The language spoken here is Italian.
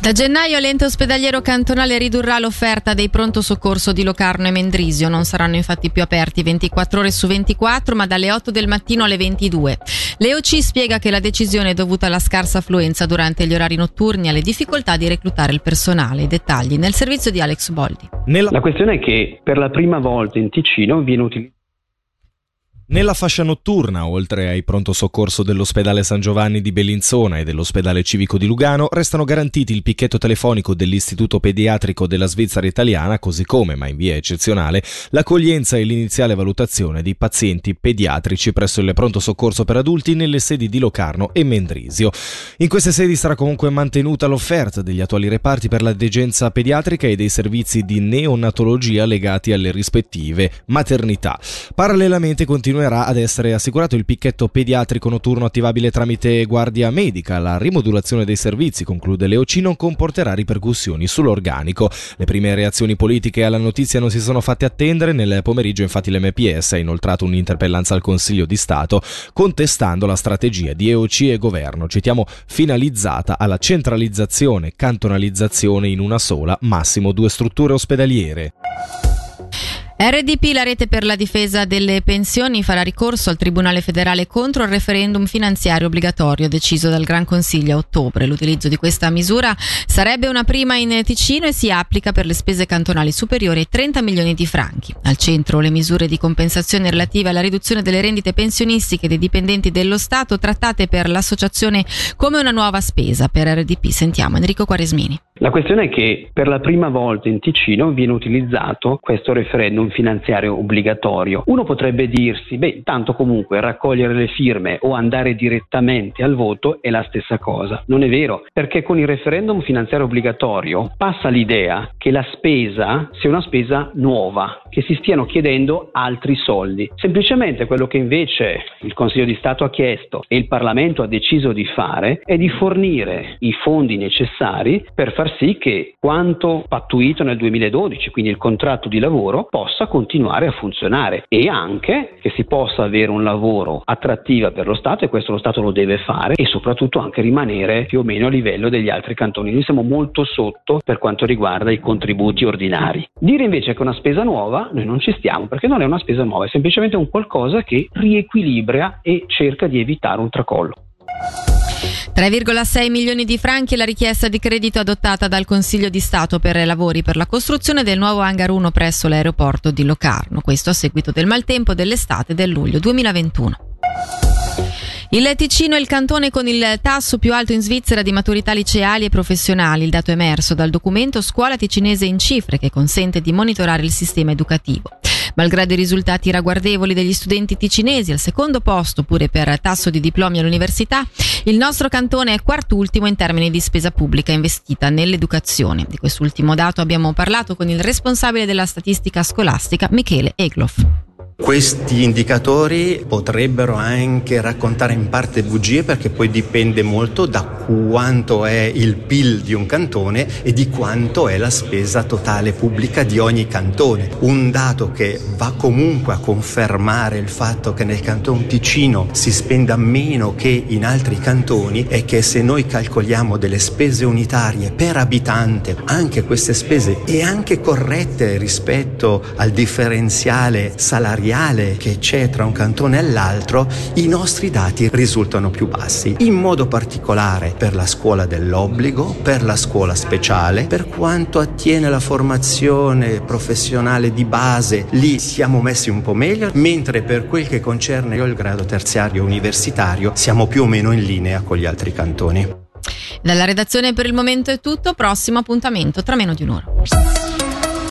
Da gennaio l'ente ospedaliero cantonale ridurrà l'offerta dei pronto soccorso di Locarno e Mendrisio. Non saranno infatti più aperti 24 ore su 24, ma dalle 8 del mattino alle 22. L'EOC spiega che la decisione è dovuta alla scarsa affluenza durante gli orari notturni e alle difficoltà di reclutare il personale. I dettagli nel servizio di Alex Boldi. La questione è che per la prima volta in Ticino viene utilizzato nella fascia notturna, oltre ai pronto soccorso dell'ospedale San Giovanni di Bellinzona e dell'ospedale civico di Lugano, restano garantiti il picchetto telefonico dell'Istituto Pediatrico della Svizzera Italiana, così come, ma in via eccezionale, l'accoglienza e l'iniziale valutazione di pazienti pediatrici presso il pronto soccorso per adulti nelle sedi di Locarno e Mendrisio. In queste sedi sarà comunque mantenuta l'offerta degli attuali reparti per la degenza pediatrica e dei servizi di neonatologia legati alle rispettive maternità. Parallelamente continua continuerà ad essere assicurato il picchetto pediatrico notturno attivabile tramite guardia medica. La rimodulazione dei servizi, conclude Leoc, non comporterà ripercussioni sull'organico. Le prime reazioni politiche alla notizia non si sono fatte attendere. Nel pomeriggio, infatti, l'MPS ha inoltrato un'interpellanza al Consiglio di Stato contestando la strategia di EOC e governo, citiamo, finalizzata alla centralizzazione, cantonalizzazione in una sola, massimo due strutture ospedaliere. RDP, la rete per la difesa delle pensioni, farà ricorso al Tribunale federale contro il referendum finanziario obbligatorio deciso dal Gran Consiglio a ottobre. L'utilizzo di questa misura sarebbe una prima in Ticino e si applica per le spese cantonali superiori ai 30 milioni di franchi. Al centro le misure di compensazione relative alla riduzione delle rendite pensionistiche dei dipendenti dello Stato trattate per l'associazione come una nuova spesa. Per RDP sentiamo Enrico Quaresmini. La questione è che per la prima volta in Ticino viene utilizzato questo referendum finanziario obbligatorio. Uno potrebbe dirsi, beh, tanto comunque raccogliere le firme o andare direttamente al voto è la stessa cosa. Non è vero, perché con il referendum finanziario obbligatorio passa l'idea che la spesa sia una spesa nuova, che si stiano chiedendo altri soldi. Semplicemente quello che invece il Consiglio di Stato ha chiesto e il Parlamento ha deciso di fare è di fornire i fondi necessari per far sì che quanto pattuito nel 2012, quindi il contratto di lavoro, possa continuare a funzionare e anche che si possa avere un lavoro attrattivo per lo Stato e questo lo Stato lo deve fare e soprattutto anche rimanere più o meno a livello degli altri cantoni. Noi siamo molto sotto per quanto riguarda i contributi ordinari. Dire invece che è una spesa nuova, noi non ci stiamo perché non è una spesa nuova, è semplicemente un qualcosa che riequilibra e cerca di evitare un tracollo. 3,6 milioni di franchi è la richiesta di credito adottata dal Consiglio di Stato per i lavori per la costruzione del nuovo hangar 1 presso l'aeroporto di Locarno, questo a seguito del maltempo dell'estate del luglio 2021. Il Ticino è il cantone con il tasso più alto in Svizzera di maturità liceali e professionali, il dato emerso dal documento Scuola Ticinese in cifre che consente di monitorare il sistema educativo. Malgrado i risultati ragguardevoli degli studenti ticinesi al secondo posto pure per tasso di diplomi all'università, il nostro cantone è quartultimo in termini di spesa pubblica investita nell'educazione. Di quest'ultimo dato abbiamo parlato con il responsabile della statistica scolastica Michele Egloff. Questi indicatori potrebbero anche raccontare in parte bugie perché poi dipende molto da quanto è il PIL di un cantone e di quanto è la spesa totale pubblica di ogni cantone. Un dato che va comunque a confermare il fatto che nel canton Ticino si spenda meno che in altri cantoni è che se noi calcoliamo delle spese unitarie per abitante, anche queste spese e anche corrette rispetto al differenziale salariale salariale che c'è tra un cantone e l'altro, i nostri dati risultano più bassi, in modo particolare per la scuola dell'obbligo, per la scuola speciale, per quanto attiene la formazione professionale di base, lì siamo messi un po' meglio, mentre per quel che concerne il grado terziario universitario siamo più o meno in linea con gli altri cantoni. Dalla redazione per il momento è tutto, prossimo appuntamento tra meno di un'ora.